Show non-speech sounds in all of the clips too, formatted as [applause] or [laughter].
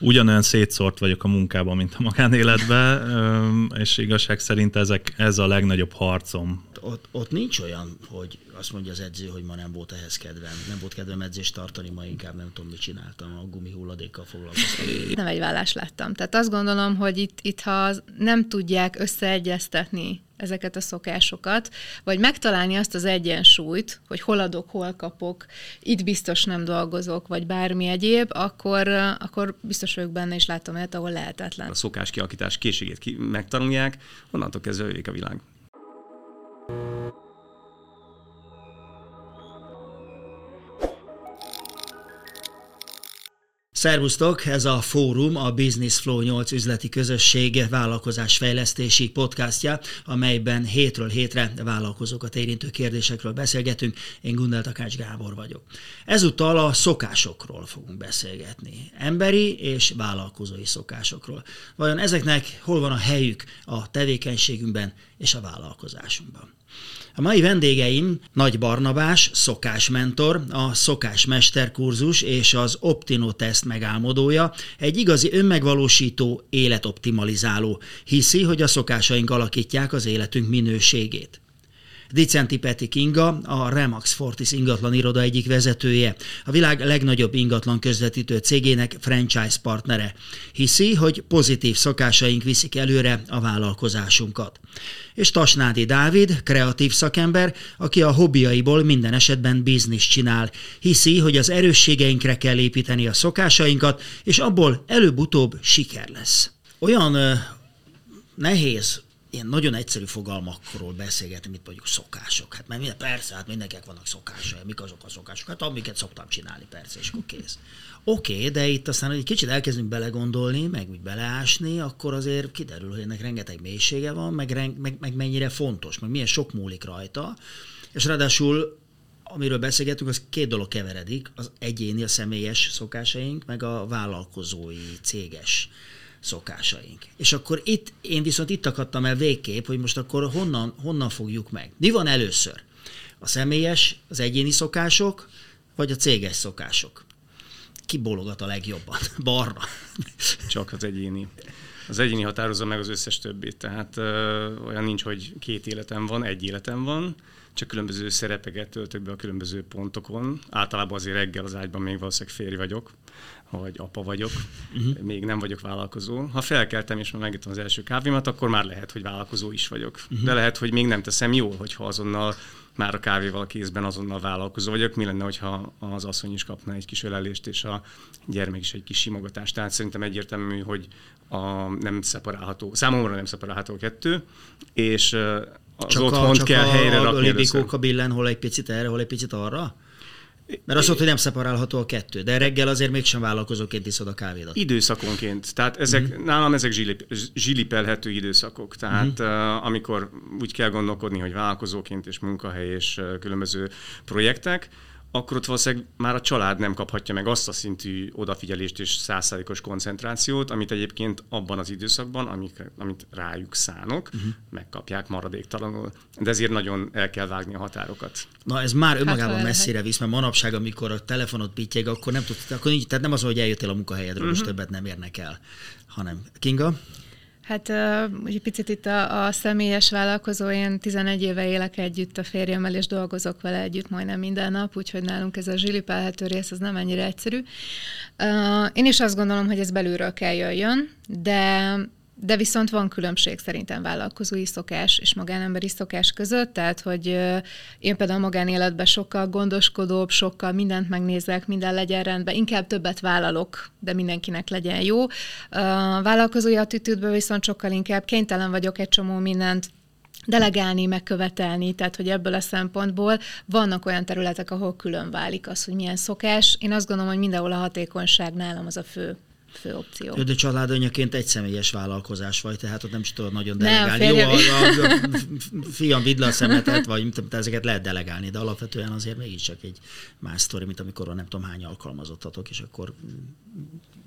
ugyanolyan szétszórt vagyok a munkában, mint a magánéletben, és igazság szerint ezek, ez a legnagyobb harcom. Ott, ott nincs olyan, hogy azt mondja az edző, hogy ma nem volt ehhez kedvem. Nem volt kedvem edzést tartani, ma inkább nem tudom, mit csináltam, a gumi hulladékkal foglalkoztam. Nem egy vállást láttam. Tehát azt gondolom, hogy itt, itt ha nem tudják összeegyeztetni ezeket a szokásokat, vagy megtalálni azt az egyensúlyt, hogy hol adok, hol kapok, itt biztos nem dolgozok, vagy bármi egyéb, akkor, akkor biztos vagyok benne, és látom el, ahol lehetetlen. A szokás kialakítás készségét ki, megtanulják, onnantól kezdve a világ. you Szervusztok, ez a fórum a Business Flow 8 üzleti közösség vállalkozásfejlesztési podcastja, amelyben hétről hétre vállalkozókat érintő kérdésekről beszélgetünk. Én Gundel Takács Gábor vagyok. Ezúttal a szokásokról fogunk beszélgetni. Emberi és vállalkozói szokásokról. Vajon ezeknek hol van a helyük a tevékenységünkben és a vállalkozásunkban? A mai vendégeim Nagy Barnabás, szokásmentor, a szokásmesterkurzus és az Optino Test megálmodója, egy igazi önmegvalósító, életoptimalizáló, hiszi, hogy a szokásaink alakítják az életünk minőségét. Dicenti Peti Kinga, a Remax Fortis ingatlan iroda egyik vezetője, a világ legnagyobb ingatlan közvetítő cégének franchise partnere. Hiszi, hogy pozitív szokásaink viszik előre a vállalkozásunkat. És Tasnádi Dávid, kreatív szakember, aki a hobbiaiból minden esetben biznisz csinál. Hiszi, hogy az erősségeinkre kell építeni a szokásainkat, és abból előbb-utóbb siker lesz. Olyan ö, nehéz ilyen nagyon egyszerű fogalmakról beszélgetni, mint mondjuk szokások. Hát mert minden, persze, hát mindenkinek vannak szokásai, mik azok a szokások? Hát amiket szoktam csinálni, persze, és akkor kész. Oké, okay, de itt aztán, hogy egy kicsit elkezdünk belegondolni, meg úgy beleásni, akkor azért kiderül, hogy ennek rengeteg mélysége van, meg, meg, meg mennyire fontos, meg milyen sok múlik rajta, és ráadásul amiről beszélgetünk, az két dolog keveredik, az egyéni, a személyes szokásaink, meg a vállalkozói, céges szokásaink. És akkor itt, én viszont itt akadtam el végképp, hogy most akkor honnan, honnan fogjuk meg. Mi van először? A személyes, az egyéni szokások, vagy a céges szokások? Ki bologat a legjobban? [laughs] Barna. Csak az egyéni. Az egyéni határozza meg az összes többit, tehát ö, olyan nincs, hogy két életem van, egy életem van, csak különböző szerepeket töltök be a különböző pontokon. Általában azért reggel az ágyban még valószínűleg férj vagyok, vagy apa vagyok, uh-huh. még nem vagyok vállalkozó. Ha felkeltem és már megittem az első kávémat, akkor már lehet, hogy vállalkozó is vagyok. Uh-huh. De lehet, hogy még nem teszem jól, hogyha azonnal már a kávéval kézben azonnal vállalkozó vagyok. Mi lenne, hogyha az asszony is kapna egy kis ölelést, és a gyermek is egy kis simogatást. Tehát szerintem egyértelmű, hogy a nem szeparálható, számomra nem szeparálható a kettő, és az csak otthont a, csak kell a, helyre a, rakni. A billen, hol egy picit erre, hol egy picit arra? Mert azt mondta, hogy nem szeparálható a kettő, de reggel azért mégsem vállalkozóként iszod a kávédat. Időszakonként. Tehát ezek, mm-hmm. nálam ezek zsilip, zsilipelhető időszakok. Tehát mm-hmm. uh, amikor úgy kell gondolkodni, hogy vállalkozóként és munkahely és uh, különböző projektek, akkor ott valószínűleg már a család nem kaphatja meg azt a szintű odafigyelést és százszázalékos koncentrációt, amit egyébként abban az időszakban, amit, amit rájuk szánok, uh-huh. megkapják maradéktalanul. De ezért nagyon el kell vágni a határokat. Na ez már önmagában hát, messzire visz, mert manapság, amikor a telefonot pittyeg, akkor nem tudsz, akkor így, tehát nem az, hogy eljöttél a munkahelyedről, uh-huh. és többet nem érnek el, hanem Kinga? Hát egy picit itt a, a személyes vállalkozó, én 11 éve élek együtt a férjemmel, és dolgozok vele együtt majdnem minden nap, úgyhogy nálunk ez a zsilipelhető rész, az nem ennyire egyszerű. Én is azt gondolom, hogy ez belülről kell jöjjön, de de viszont van különbség szerintem vállalkozói szokás és magánemberi szokás között, tehát hogy én például a magánéletben sokkal gondoskodóbb, sokkal mindent megnézek, minden legyen rendben, inkább többet vállalok, de mindenkinek legyen jó. A vállalkozói attitűdben viszont sokkal inkább kénytelen vagyok egy csomó mindent delegálni, megkövetelni, tehát hogy ebből a szempontból vannak olyan területek, ahol külön válik az, hogy milyen szokás. Én azt gondolom, hogy mindenhol a hatékonyság nálam az a fő fő opció. De családanyaként egy személyes vállalkozás vagy, tehát ott nem is tudod nagyon delegálni. Nem, Jó, a, a, a fiam, vidd le a szemetet, vagy mint, ezeket lehet delegálni, de alapvetően azért mégiscsak egy más sztori, mint amikor nem tudom hány alkalmazottatok, és akkor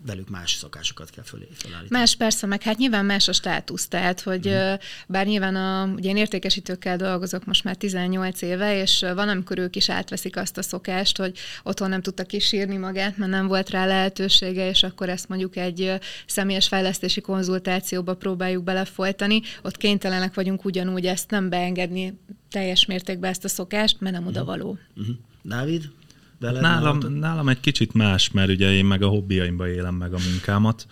velük más szokásokat kell fölé, felállítani. Más persze, meg hát nyilván más a státusz, tehát hogy mm. bár nyilván a, ugye én értékesítőkkel dolgozok most már 18 éve, és van, amikor ők is átveszik azt a szokást, hogy otthon nem tudta kisírni magát, mert nem volt rá lehetősége, és akkor ezt mondjuk egy személyes fejlesztési konzultációba próbáljuk belefolytani, ott kénytelenek vagyunk ugyanúgy ezt nem beengedni teljes mértékben ezt a szokást, mert nem oda való. Uh-huh. Dávid? Veled nálam, nálam egy kicsit más, mert ugye én meg a hobbiaimba élem meg a munkámat,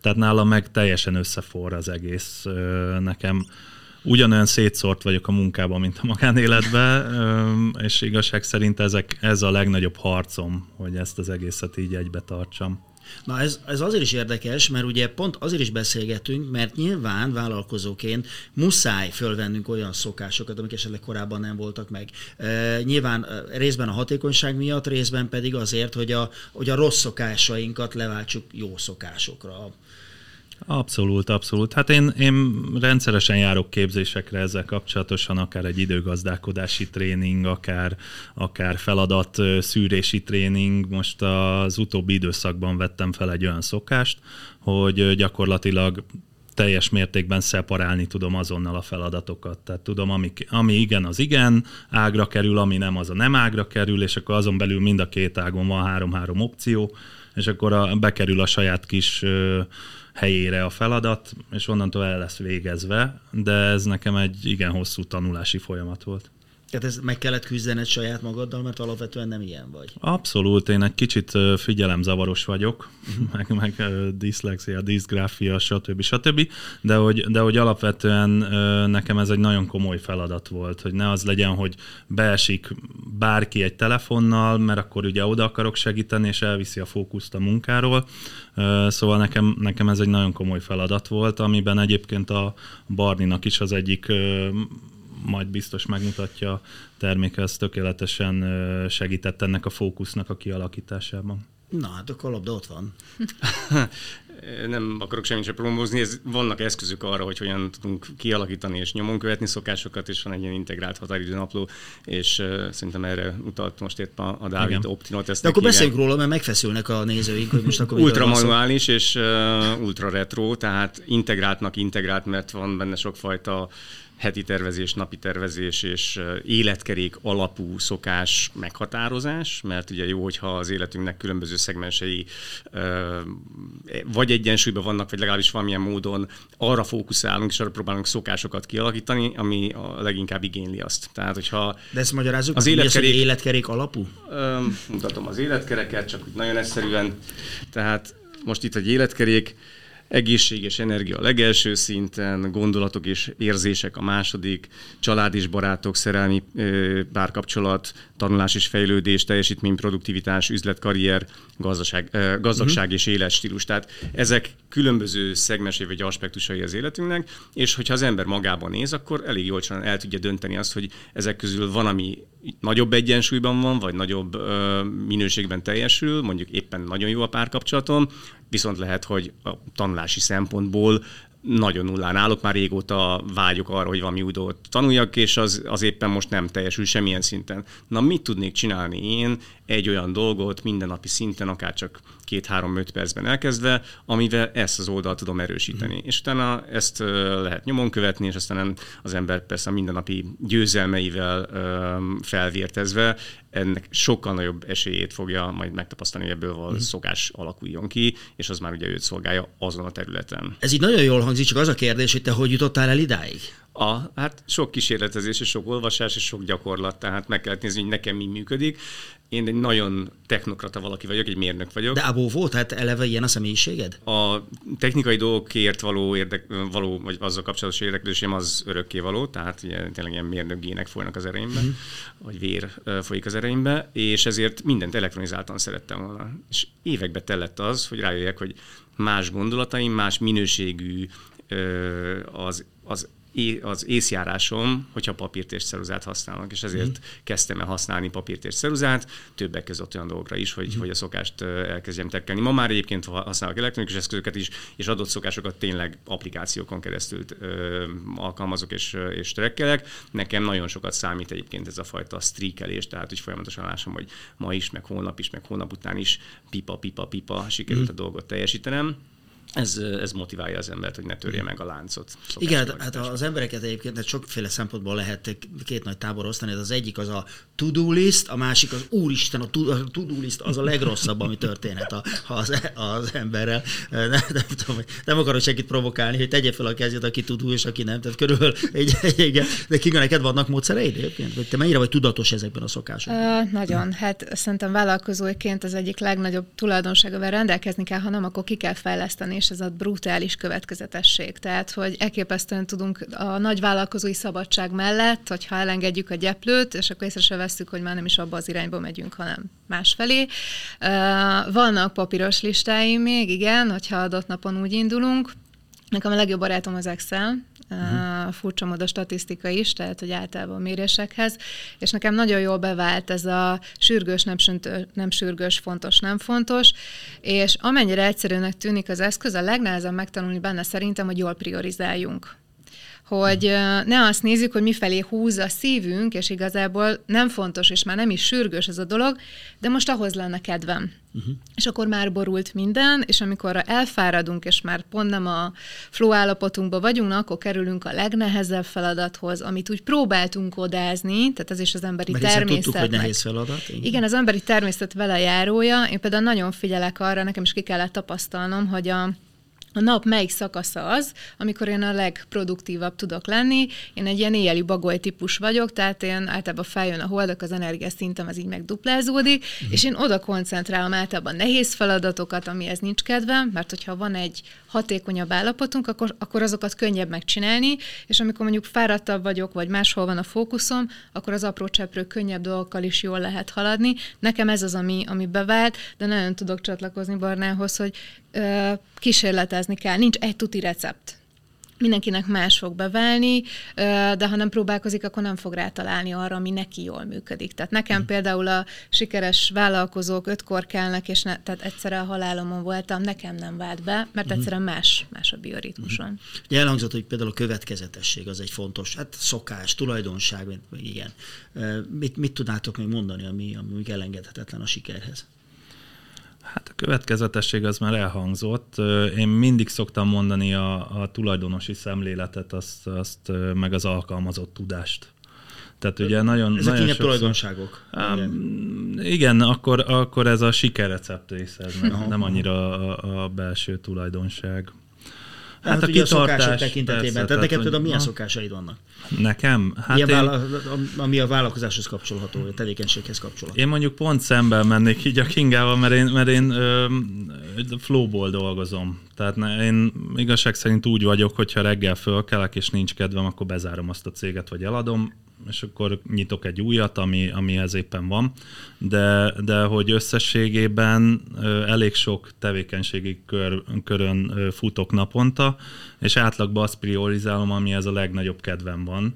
tehát nálam meg teljesen összeforr az egész nekem. Ugyanolyan szétszórt vagyok a munkában, mint a magánéletben, és igazság szerint ezek, ez a legnagyobb harcom, hogy ezt az egészet így egybe tartsam. Na ez, ez azért is érdekes, mert ugye pont azért is beszélgetünk, mert nyilván vállalkozóként muszáj fölvennünk olyan szokásokat, amik esetleg korábban nem voltak meg. E, nyilván részben a hatékonyság miatt, részben pedig azért, hogy a, hogy a rossz szokásainkat leváltsuk jó szokásokra. Abszolút, abszolút. Hát én, én rendszeresen járok képzésekre ezzel kapcsolatosan, akár egy időgazdálkodási tréning, akár, akár feladat szűrési tréning. Most az utóbbi időszakban vettem fel egy olyan szokást, hogy gyakorlatilag teljes mértékben szeparálni tudom azonnal a feladatokat. Tehát tudom, ami, ami igen, az igen ágra kerül, ami nem, az a nem ágra kerül, és akkor azon belül mind a két ágon van három-három opció, és akkor a, bekerül a saját kis helyére a feladat, és onnantól el lesz végezve, de ez nekem egy igen hosszú tanulási folyamat volt. Tehát ez meg kellett küzdened saját magaddal, mert alapvetően nem ilyen vagy. Abszolút, én egy kicsit figyelemzavaros vagyok, uh-huh. [laughs] meg, meg diszlexia, diszgráfia, stb. stb. De hogy, de hogy alapvetően nekem ez egy nagyon komoly feladat volt, hogy ne az legyen, hogy beesik bárki egy telefonnal, mert akkor ugye oda akarok segíteni, és elviszi a fókuszt a munkáról. Szóval nekem, nekem ez egy nagyon komoly feladat volt, amiben egyébként a Barninak is az egyik majd biztos megmutatja a terméke, ez tökéletesen segített ennek a fókusznak a kialakításában. Na, hát akkor a labda ott van. [laughs] nem akarok semmit sem promózni, ez, vannak eszközök arra, hogy hogyan tudunk kialakítani és nyomon követni szokásokat, és van egy ilyen integrált határidő napló, és uh, szerintem erre utalt most épp a, a Dávid Optinot. Ezt De akkor beszéljünk róla, mert megfeszülnek a nézőink, hogy most akkor Ultra manuális és uh, ultra retro, tehát integráltnak integrált, mert van benne sokfajta heti tervezés, napi tervezés és életkerék alapú szokás meghatározás, mert ugye jó, hogyha az életünknek különböző szegmensei vagy egyensúlyban vannak, vagy legalábbis valamilyen módon arra fókuszálunk, és arra próbálunk szokásokat kialakítani, ami a leginkább igényli azt. Tehát, hogyha De ezt magyarázzuk, az életkerék, az életkerék alapú? Mutatom az életkereket, csak úgy nagyon egyszerűen. Tehát most itt egy életkerék, egészséges energia a legelső szinten, gondolatok és érzések a második, család és barátok, szerelmi párkapcsolat, tanulás és fejlődés, teljesítmény, produktivitás, üzletkarrier, gazdaság, gazdagság uh-huh. és életstílus. Tehát ezek különböző szegmensé vagy aspektusai az életünknek, és hogyha az ember magában néz, akkor elég jól el tudja dönteni azt, hogy ezek közül van, ami nagyobb egyensúlyban van, vagy nagyobb ö, minőségben teljesül, mondjuk éppen nagyon jó a párkapcsolatom, viszont lehet, hogy a tanulási szempontból nagyon nullán állok, már régóta vágyok arra, hogy valami új dolgot tanuljak, és az, az éppen most nem teljesül semmilyen szinten. Na, mit tudnék csinálni én egy olyan dolgot mindennapi szinten, akár csak két-három-öt percben elkezdve, amivel ezt az oldalt tudom erősíteni. Mm. És utána ezt lehet nyomon követni, és aztán az ember persze a mindennapi győzelmeivel felvértezve ennek sokkal nagyobb esélyét fogja majd megtapasztalni, hogy ebből valami mm. szokás alakuljon ki, és az már ugye őt szolgálja azon a területen. Ez így nagyon jól hangzik, csak az a kérdés, hogy te hogy jutottál el idáig? A, hát sok kísérletezés, és sok olvasás, és sok gyakorlat, tehát meg kellett nézni, hogy nekem mi működik. Én egy nagyon technokrata valaki vagyok, egy mérnök vagyok. De abó volt, tehát eleve ilyen a személyiséged? A technikai dolgokért való, érdek, való vagy azzal kapcsolatos érdeklődésem az örökké való, tehát ilyen, tényleg ilyen mérnök gének folynak az ereimbe, mm. vagy vér folyik az ereimbe, és ezért mindent elektronizáltan szerettem volna. És évekbe tellett az, hogy rájöjjek, hogy más gondolataim, más minőségű az, az az észjárásom, hogyha papírt és ceruzát használnak, és ezért mm. kezdtem el használni papírt és ceruzát, többek között olyan dolgokra is, hogy, mm. hogy a szokást elkezdjem tekkelni. Ma már egyébként használok elektronikus eszközöket is, és adott szokásokat tényleg applikációkon keresztül ö, alkalmazok és, és trekkelek. Nekem nagyon sokat számít egyébként ez a fajta streakelés, tehát hogy folyamatosan lássam, hogy ma is, meg holnap is, meg holnap után is pipa, pipa, pipa sikerült mm. a dolgot teljesítenem ez, ez motiválja az embert, hogy ne törje meg a láncot. Igen, hát, hát az embereket egyébként hát sokféle szempontból lehet két nagy tábor osztani. Az egyik az a to-do list, a másik az úristen, a to-do list az a legrosszabb, ami történhet a, az, az emberrel. Nem, nem, tudom, nem akarok senkit provokálni, hogy tegye fel a kezét, aki tudó és aki nem. Tehát körülbelül egy, egy, egy de Kinga, neked vannak módszereid egyébként? Vagy te mennyire vagy tudatos ezekben a szokásokban? Uh, nagyon. Hát szerintem vállalkozóként az egyik legnagyobb tulajdonság, amivel rendelkezni kell, ha nem, akkor ki kell fejleszteni, és ez a brutális következetesség. Tehát, hogy elképesztően tudunk a nagy vállalkozói szabadság mellett, hogyha elengedjük a gyeplőt, és akkor észre se veszük, hogy már nem is abba az irányba megyünk, hanem másfelé. Vannak papíros listáim még, igen, hogyha adott napon úgy indulunk, Nekem a legjobb barátom az Excel, uh-huh. furcsa mód a statisztika is, tehát hogy általában a mérésekhez, és nekem nagyon jól bevált ez a sürgős, nem, nem sürgős, fontos, nem fontos, és amennyire egyszerűnek tűnik az eszköz, a legnehezebb megtanulni benne szerintem, hogy jól priorizáljunk hogy ne azt nézzük, hogy mifelé húz a szívünk, és igazából nem fontos, és már nem is sürgős ez a dolog, de most ahhoz lenne kedvem. Uh-huh. És akkor már borult minden, és amikor elfáradunk, és már pont nem a flow állapotunkban vagyunk, na, akkor kerülünk a legnehezebb feladathoz, amit úgy próbáltunk odázni, tehát ez is az emberi Mert természet. Tudtuk, hogy nehéz feladat. Igen. igen, az emberi természet vele járója. Én például nagyon figyelek arra, nekem is ki kellett tapasztalnom, hogy a a nap melyik szakasza az, amikor én a legproduktívabb tudok lenni. Én egy ilyen éjjeli bagoly típus vagyok, tehát én általában feljön a holdok, az energiaszintem az így megduplázódik, uh-huh. és én oda koncentrálom általában nehéz feladatokat, amihez nincs kedvem, mert hogyha van egy hatékonyabb állapotunk, akkor, akkor azokat könnyebb megcsinálni, és amikor mondjuk fáradtabb vagyok, vagy máshol van a fókuszom, akkor az apró cseprő könnyebb dolgokkal is jól lehet haladni. Nekem ez az, ami, ami bevált, de nagyon tudok csatlakozni Barnához, hogy ö, kísérletezni kell. Nincs egy tuti recept mindenkinek más fog beválni, de ha nem próbálkozik, akkor nem fog rátalálni arra, ami neki jól működik. Tehát nekem mm. például a sikeres vállalkozók ötkor kelnek, és ne, tehát egyszerre a halálomon voltam, nekem nem vált be, mert mm. egyszerűen más, más a bioritmusom. Mm. Ugye elhangzott, hogy például a következetesség az egy fontos, hát szokás, tulajdonság, igen. Mit, mit tudnátok még mondani, ami, ami elengedhetetlen a sikerhez? Hát a következetesség az már elhangzott. Én mindig szoktam mondani a, a tulajdonosi szemléletet, azt, azt meg az alkalmazott tudást. Tehát ugye nagyon, Ezek nagyon sokszor, tulajdonságok. igen. igen, akkor, akkor ez a sikerrecept része, nem, nem annyira a, a belső tulajdonság. Hát, hát a ugye a szokások tekintetében. Persze, tehát neked például milyen szokásaid vannak? Nekem? Hát én... vála- ami a vállalkozáshoz kapcsolható, a tevékenységhez kapcsolható. Én mondjuk pont szemben mennék így a Kingával, mert én, mert én ö, flowból dolgozom. Tehát ne, én igazság szerint úgy vagyok, hogyha reggel fölkelek és nincs kedvem, akkor bezárom azt a céget, vagy eladom és akkor nyitok egy újat, ami, amihez éppen van, de, de hogy összességében elég sok tevékenységi kör, körön futok naponta, és átlagban azt priorizálom, ami ez a legnagyobb kedvem van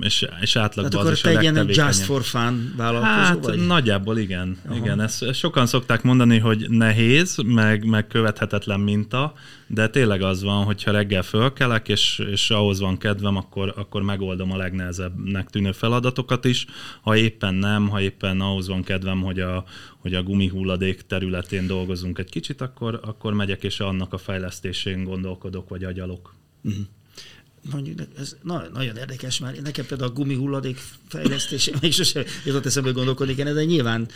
és, és átlagban hát az is a egy ilyen just for fun vállalkozó hát, vagy? nagyjából igen. Aha. igen. Ezt sokan szokták mondani, hogy nehéz, meg, meg követhetetlen minta, de tényleg az van, hogyha reggel fölkelek, és, és ahhoz van kedvem, akkor, akkor megoldom a legnehezebbnek tűnő feladatokat is. Ha éppen nem, ha éppen ahhoz van kedvem, hogy a, hogy a gumihulladék területén dolgozunk egy kicsit, akkor, akkor megyek, és annak a fejlesztésén gondolkodok, vagy agyalok. Uh-huh mondjuk, ez na, nagyon érdekes már. Nekem például a gumi hulladék fejlesztése, még sose jutott eszembe gondolkodik én, de nyilván,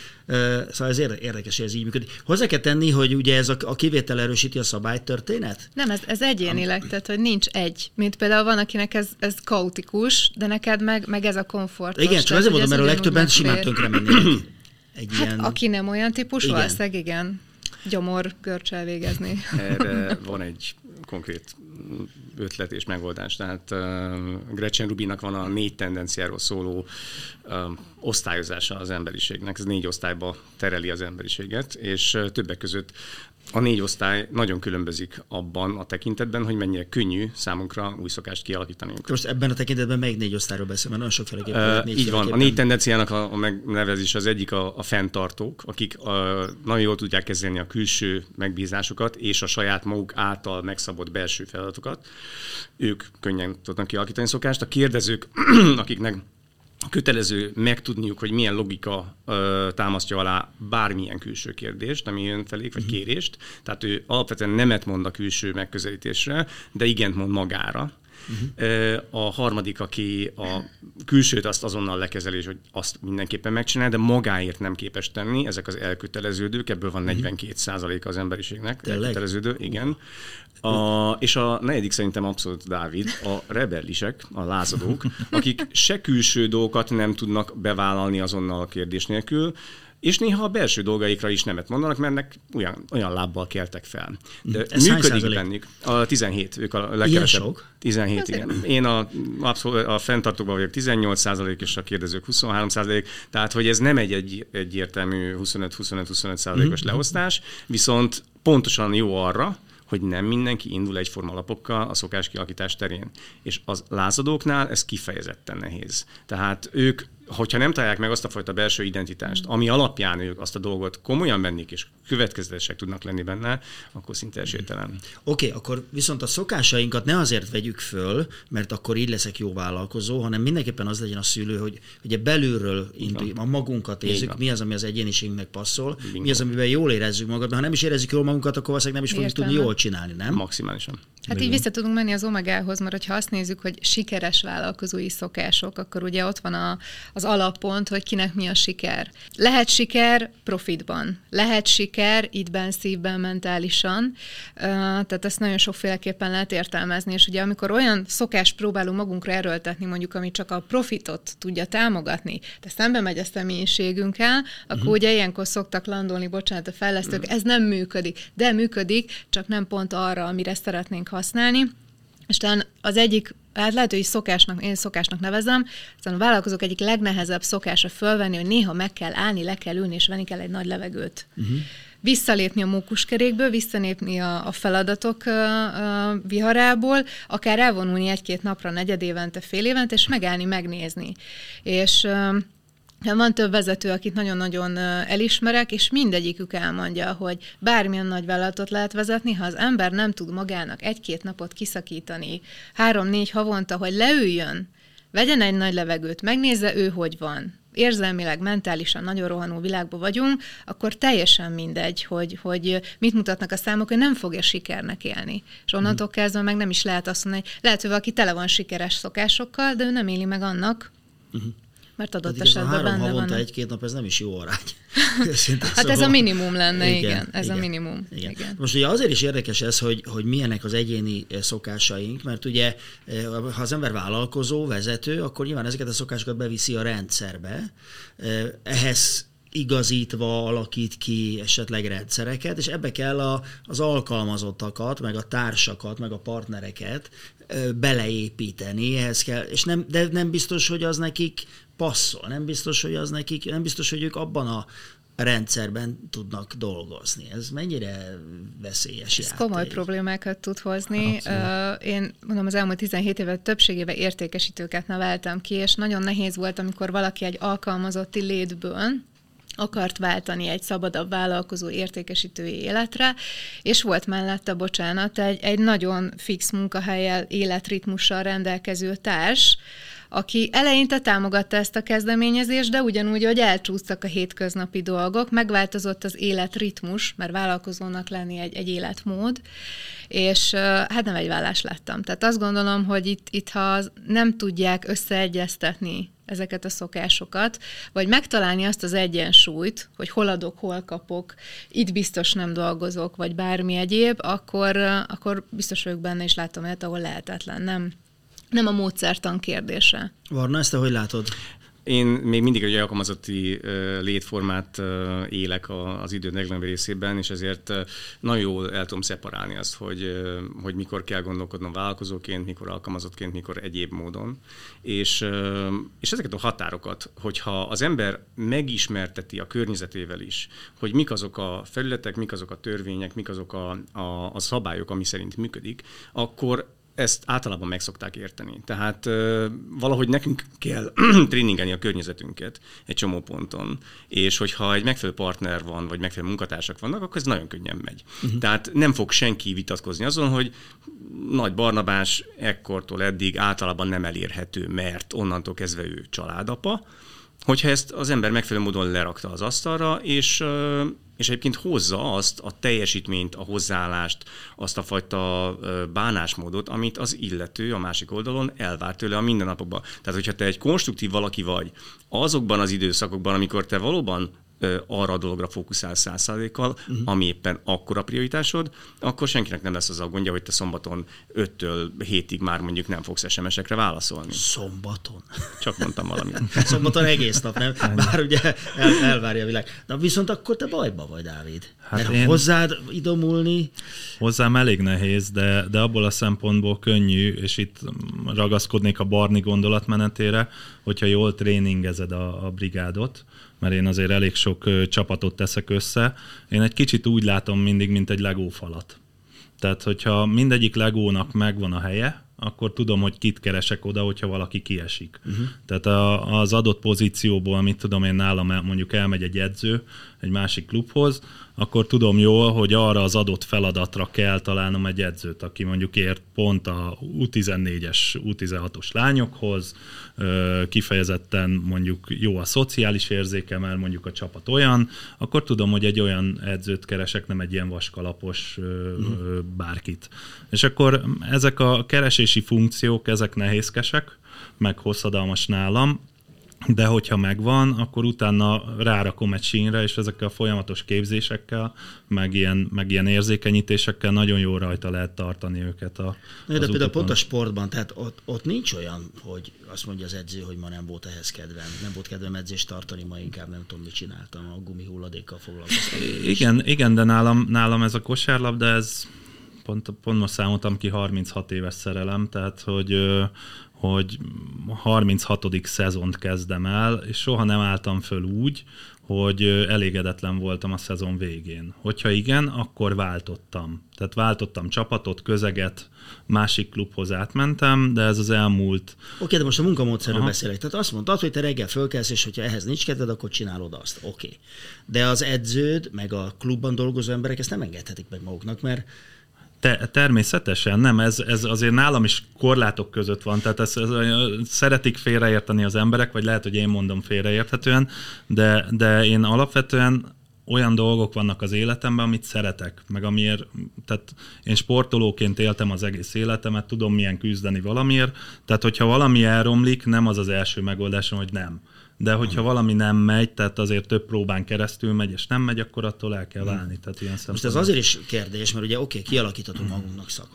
szóval ez érdekes, hogy ez így működik. Hozzá kell tenni, hogy ugye ez a, a kivétel erősíti a szabálytörténet? Nem, ez, ez egyénileg, tehát hogy nincs egy. Mint például van, akinek ez, ez kaotikus, de neked meg, meg ez a komfort. Igen, csak azért mondom, mert a legtöbben simán tönkre mennének. Egy hát, ilyen... aki nem olyan típus, igen. valószínűleg igen gyomor görcsel végezni. [laughs] Erre [laughs] van egy konkrét ötlet és megoldás. Tehát uh, Gretchen Rubinak van a négy tendenciáról szóló uh, osztályozása az emberiségnek. Ez négy osztályba tereli az emberiséget, és uh, többek között a négy osztály nagyon különbözik abban a tekintetben, hogy mennyire könnyű számunkra új szokást kialakítani. Most ebben a tekintetben melyik négy osztályról beszél, mert nagyon sokféleképpen uh, négy Így van, a négy tendenciának a, a megnevezés az egyik a, a fenntartók, akik a, nagyon jól tudják kezelni a külső megbízásokat és a saját maguk által megszabott belső feladatokat. Ők könnyen tudnak kialakítani szokást. A kérdezők, [clears throat] akiknek kötelező megtudniuk, hogy milyen logika ö, támasztja alá bármilyen külső kérdést, ami jön felék, vagy kérést. Tehát ő alapvetően nemet mond a külső megközelítésre, de igent mond magára. Uh-huh. A harmadik, aki a külsőt azt azonnal lekezelés, hogy azt mindenképpen megcsinál, de magáért nem képes tenni, ezek az elköteleződők, ebből van 42 százaléka az emberiségnek, Tényleg? elköteleződő, igen. A, és a negyedik szerintem abszolút Dávid, a rebellisek, a lázadók, [laughs] akik se külső dolgokat nem tudnak bevállalni azonnal a kérdés nélkül, és néha a belső dolgaikra is nemet mondanak, mert ennek olyan, olyan lábbal keltek fel. De Ez hány működik bennük. A 17, ők a legkevesebb. sok? 17, Azért. igen. Én a, abszolút, a fenntartóban vagyok 18 százalék, és a kérdezők 23 százalék, tehát hogy ez nem egy, egy egyértelmű 25-25-25 százalékos Mhm. leosztás, viszont pontosan jó arra, hogy nem mindenki indul egyforma alapokkal a szokás kialakítás terén. És az lázadóknál ez kifejezetten nehéz. Tehát ők, hogyha nem találják meg azt a fajta belső identitást, ami alapján ők azt a dolgot komolyan vennék, és következetesek tudnak lenni benne, akkor szinte esélytelen. Oké, okay, akkor viszont a szokásainkat ne azért vegyük föl, mert akkor így leszek jó vállalkozó, hanem mindenképpen az legyen a szülő, hogy ugye belülről indulj, a magunkat van. mi az, ami az egyéniségünknek passzol, Bingo. mi az, amiben jól érezzük magunkat, mert ha nem is érezzük jól magunkat, akkor valószínűleg nem is fogjuk tudni Értelme. jól csinálni, nem? Maximálisan. Hát így vissza tudunk menni az omegához, mert ha azt nézzük, hogy sikeres vállalkozói szokások, akkor ugye ott van a, az alappont, hogy kinek mi a siker. Lehet siker profitban, lehet siker ígyben, szívben, mentálisan, tehát ezt nagyon sokféleképpen lehet értelmezni, és ugye amikor olyan szokást próbálunk magunkra erőltetni, mondjuk, ami csak a profitot tudja támogatni, de szembe megy a személyiségünkkel, akkor uh-huh. ugye ilyenkor szoktak landolni, bocsánat, a fejlesztők, ez nem működik, de működik, csak nem pont arra, amire szeretnénk használni. És talán az egyik, hát lehet, hogy szokásnak, én szokásnak nevezem, aztán a vállalkozók egyik legnehezebb szokása fölvenni, hogy néha meg kell állni, le kell ülni, és venni kell egy nagy levegőt. Uh-huh. Visszalépni a mókuskerékből, visszalépni a, a feladatok uh, uh, viharából, akár elvonulni egy-két napra, negyed évente, fél évente, és megállni, megnézni. És uh, van több vezető, akit nagyon-nagyon elismerek, és mindegyikük elmondja, hogy bármilyen nagy vállalatot lehet vezetni, ha az ember nem tud magának egy-két napot kiszakítani, három-négy havonta, hogy leüljön, vegyen egy nagy levegőt, megnézze ő, hogy van, érzelmileg, mentálisan nagyon rohanó világban vagyunk, akkor teljesen mindegy, hogy, hogy mit mutatnak a számok, hogy nem fogja sikernek élni. És onnantól kezdve meg nem is lehet azt mondani, hogy lehet, hogy valaki tele van sikeres szokásokkal, de ő nem éli meg annak, mert adott Tehát esetben három benne havonta van. egy-két nap, ez nem is jó arány. [laughs] [laughs] Hát ez a szóval- minimum lenne, igen. Ez a minimum. Igen. Igen. Most ugye azért is érdekes ez, hogy, hogy milyenek az egyéni eh, szokásaink, mert ugye eh, ha az ember vállalkozó, vezető, akkor nyilván ezeket a szokásokat beviszi a rendszerbe. Eh, Ehhez igazítva alakít ki esetleg rendszereket, és ebbe kell a, az alkalmazottakat, meg a társakat, meg a partnereket beleépíteni, ehhez kell, és nem, de nem biztos, hogy az nekik passzol, nem biztos, hogy az nekik, nem biztos, hogy ők abban a rendszerben tudnak dolgozni. Ez mennyire veszélyes Ez játék? komoly problémákat tud hozni. Ö, Én mondom, az elmúlt 17 évet többségével értékesítőket neveltem ki, és nagyon nehéz volt, amikor valaki egy alkalmazotti létből akart váltani egy szabadabb vállalkozó értékesítői életre, és volt mellette, bocsánat, egy, egy nagyon fix munkahelyel, életritmussal rendelkező társ, aki eleinte támogatta ezt a kezdeményezést, de ugyanúgy, hogy elcsúsztak a hétköznapi dolgok, megváltozott az életritmus, mert vállalkozónak lenni egy, egy életmód, és hát nem egy vállás lettem. Tehát azt gondolom, hogy itt, itt ha nem tudják összeegyeztetni ezeket a szokásokat, vagy megtalálni azt az egyensúlyt, hogy hol adok, hol kapok, itt biztos nem dolgozok, vagy bármi egyéb, akkor, akkor biztos vagyok benne, és látom olyat, ahol lehetetlen. Nem, nem a módszertan kérdése. Varna, ezt te hogy látod? Én még mindig egy alkalmazotti létformát élek a- az idő legnagyobb részében, és ezért nagyon jól el tudom szeparálni azt, hogy, hogy mikor kell gondolkodnom vállalkozóként, mikor alkalmazottként, mikor egyéb módon. És, és ezeket a határokat, hogyha az ember megismerteti a környezetével is, hogy mik azok a felületek, mik azok a törvények, mik azok a, a, a szabályok, ami szerint működik, akkor ezt általában meg szokták érteni. Tehát valahogy nekünk kell [clears throat] tréningelni a környezetünket egy csomó ponton, és hogyha egy megfelelő partner van, vagy megfelelő munkatársak vannak, akkor ez nagyon könnyen megy. Uh-huh. Tehát nem fog senki vitatkozni azon, hogy Nagy Barnabás ekkortól eddig általában nem elérhető, mert onnantól kezdve ő családapa, hogyha ezt az ember megfelelő módon lerakta az asztalra, és, és egyébként hozza azt a teljesítményt, a hozzáállást, azt a fajta bánásmódot, amit az illető a másik oldalon elvár tőle a mindennapokban. Tehát, hogyha te egy konstruktív valaki vagy, azokban az időszakokban, amikor te valóban arra a dologra fókuszál száz százalékkal, uh-huh. ami éppen akkora prioritásod, akkor senkinek nem lesz az a gondja, hogy te szombaton 5-től 7-ig már mondjuk nem fogsz SMS-ekre válaszolni. Szombaton? Csak mondtam valamit. [laughs] szombaton egész nap, nem? Bár ugye el, elvárja a világ. De viszont akkor te bajba vagy, Dávid. Hát Mert én... hozzád idomulni... Hozzám elég nehéz, de, de abból a szempontból könnyű, és itt ragaszkodnék a Barni gondolatmenetére, hogyha jól tréningezed a, a brigádot, mert én azért elég sok csapatot teszek össze. Én egy kicsit úgy látom mindig, mint egy legó falat. Tehát, hogyha mindegyik legónak megvan a helye, akkor tudom, hogy kit keresek oda, hogyha valaki kiesik. Uh-huh. Tehát a, az adott pozícióból, amit tudom én nálam, mondjuk elmegy egy edző egy másik klubhoz, akkor tudom jól, hogy arra az adott feladatra kell találnom egy edzőt, aki mondjuk ért pont a U14-es, U16-os lányokhoz, kifejezetten mondjuk jó a szociális érzéke, mert mondjuk a csapat olyan, akkor tudom, hogy egy olyan edzőt keresek, nem egy ilyen vaskalapos mm. bárkit. És akkor ezek a keresési funkciók, ezek nehézkesek, meg hosszadalmas nálam, de hogyha megvan, akkor utána rárakom egy sínre, és ezekkel a folyamatos képzésekkel, meg ilyen, meg ilyen érzékenyítésekkel nagyon jó rajta lehet tartani őket. A, de például pont a sportban, tehát ott, ott nincs olyan, hogy azt mondja az edző, hogy ma nem volt ehhez kedvem, nem volt kedvem edzést tartani, ma inkább nem tudom, mit csináltam, a gumi hulladékkal foglalkoztam. Igen, igen, de nálam, nálam ez a kosárlabda, ez pont, pont most számoltam ki 36 éves szerelem, tehát hogy hogy 36. szezont kezdem el, és soha nem álltam föl úgy, hogy elégedetlen voltam a szezon végén. Hogyha igen, akkor váltottam. Tehát váltottam csapatot, közeget, másik klubhoz átmentem, de ez az elmúlt... Oké, de most a munkamódszerről Aha. beszélek. Tehát azt mondtad, hogy te reggel fölkelsz, és hogyha ehhez nincs kedved, akkor csinálod azt. Oké. De az edződ, meg a klubban dolgozó emberek ezt nem engedhetik meg maguknak, mert te, természetesen, nem, ez, ez azért nálam is korlátok között van, tehát ez, ez, szeretik félreérteni az emberek, vagy lehet, hogy én mondom félreérthetően, de, de én alapvetően olyan dolgok vannak az életemben, amit szeretek, meg amiért, tehát én sportolóként éltem az egész életemet, tudom milyen küzdeni valamiért, tehát hogyha valami elromlik, nem az az első megoldásom, hogy nem de hogyha valami nem megy, tehát azért több próbán keresztül megy, és nem megy, akkor attól el kell válni. Tehát ilyen Most ez azért is kérdés, mert ugye oké, okay, kialakíthatunk magunknak szak,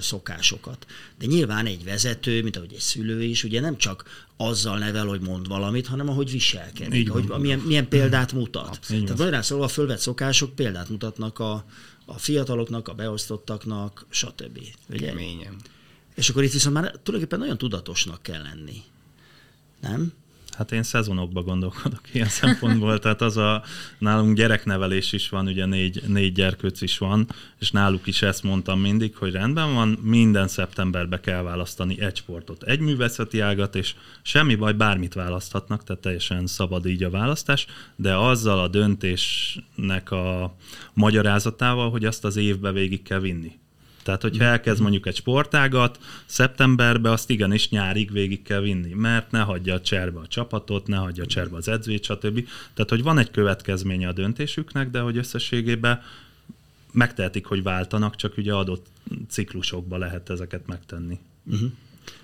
szokásokat, de nyilván egy vezető, mint ahogy egy szülő is, ugye nem csak azzal nevel, hogy mond valamit, hanem ahogy viselkedik, Így hogy milyen, milyen példát mutat. Abszolút. Tehát magyarán szóval a fölvett szokások példát mutatnak a, a fiataloknak, a beosztottaknak, stb. Ugye? Keményen. És akkor itt viszont már tulajdonképpen nagyon tudatosnak kell lenni. Nem? Hát én szezonokba gondolkodok ilyen [laughs] szempontból, tehát az a, nálunk gyereknevelés is van, ugye négy, négy gyerkőc is van, és náluk is ezt mondtam mindig, hogy rendben van, minden szeptemberbe kell választani egy sportot, egy művészeti ágat, és semmi baj, bármit választhatnak, tehát teljesen szabad így a választás, de azzal a döntésnek a magyarázatával, hogy azt az évbe végig kell vinni. Tehát, hogyha elkezd mondjuk egy sportágat, szeptemberbe azt igenis nyárig végig kell vinni, mert ne hagyja cserbe a csapatot, ne hagyja cserbe az edzőt, stb. Tehát, hogy van egy következménye a döntésüknek, de hogy összességében megtehetik, hogy váltanak, csak ugye adott ciklusokba lehet ezeket megtenni. Uh-huh.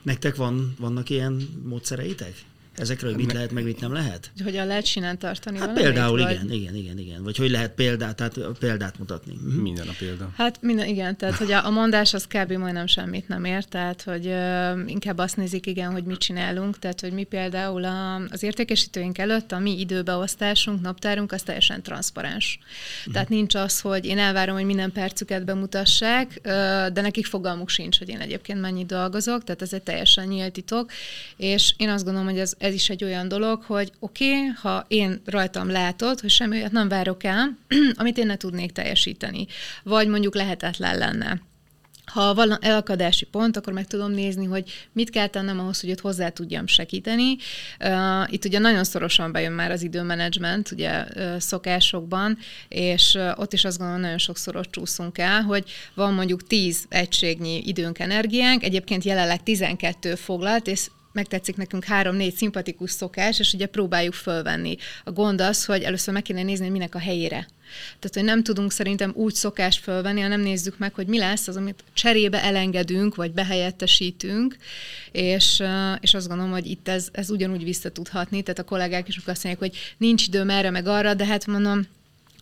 Nektek van, vannak ilyen módszereitek? Ezekről, hogy mit lehet, meg mit nem lehet? Hogy hogyan lehet sinen tartani hát például vagy... igen, igen, igen, igen. Vagy hogy lehet példát, tehát példát mutatni. Mhm. Minden a példa. Hát minden, igen, tehát hogy a, a mondás az kb. majdnem semmit nem ér, tehát hogy uh, inkább azt nézik, igen, hogy mit csinálunk, tehát hogy mi például a, az értékesítőink előtt a mi időbeosztásunk, naptárunk az teljesen transzparens. Uh-huh. Tehát nincs az, hogy én elvárom, hogy minden percüket bemutassák, uh, de nekik fogalmuk sincs, hogy én egyébként mennyit dolgozok, tehát ez egy teljesen nyílt titok, és én azt gondolom, hogy ez, ez is egy olyan dolog, hogy oké, okay, ha én rajtam látod, hogy semmi olyat nem várok el, [clears throat] amit én ne tudnék teljesíteni, vagy mondjuk lehetetlen lenne ha van elakadási pont, akkor meg tudom nézni, hogy mit kell tennem ahhoz, hogy ott hozzá tudjam segíteni. Uh, itt ugye nagyon szorosan bejön már az időmenedzsment, ugye uh, szokásokban, és uh, ott is azt gondolom, nagyon sokszor ott csúszunk el, hogy van mondjuk 10 egységnyi időnk, energiánk, egyébként jelenleg 12 foglalt, és megtetszik nekünk három-négy szimpatikus szokás, és ugye próbáljuk fölvenni. A gond az, hogy először meg kéne nézni, hogy minek a helyére. Tehát, hogy nem tudunk szerintem úgy szokást fölvenni, hanem nézzük meg, hogy mi lesz az, amit cserébe elengedünk, vagy behelyettesítünk, és, és azt gondolom, hogy itt ez, ez ugyanúgy vissza tudhatni, tehát a kollégák is azt mondják, hogy nincs időm erre meg arra, de hát mondom,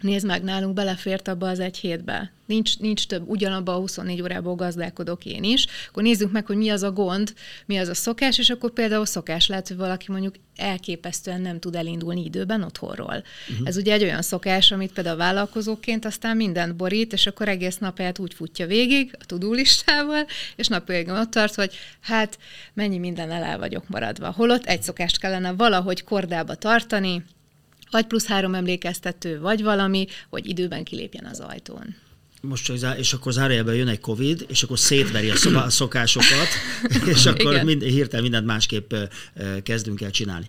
Nézd meg, nálunk belefért abba az egy hétbe. Nincs, nincs több, ugyanabba a 24 órából gazdálkodok én is. Akkor nézzük meg, hogy mi az a gond, mi az a szokás, és akkor például szokás lehet, hogy valaki mondjuk elképesztően nem tud elindulni időben otthonról. Uh-huh. Ez ugye egy olyan szokás, amit például vállalkozóként aztán mindent borít, és akkor egész napját úgy futja végig a tudulistával, és napvégén ott tart, hogy hát mennyi minden el vagyok maradva. Holott egy szokást kellene valahogy kordába tartani, vagy plusz három emlékeztető, vagy valami, hogy időben kilépjen az ajtón. Most csak, és akkor zárójelben jön egy Covid, és akkor szétveri a [coughs] szokásokat, és akkor mind, hirtelen mindent másképp kezdünk el csinálni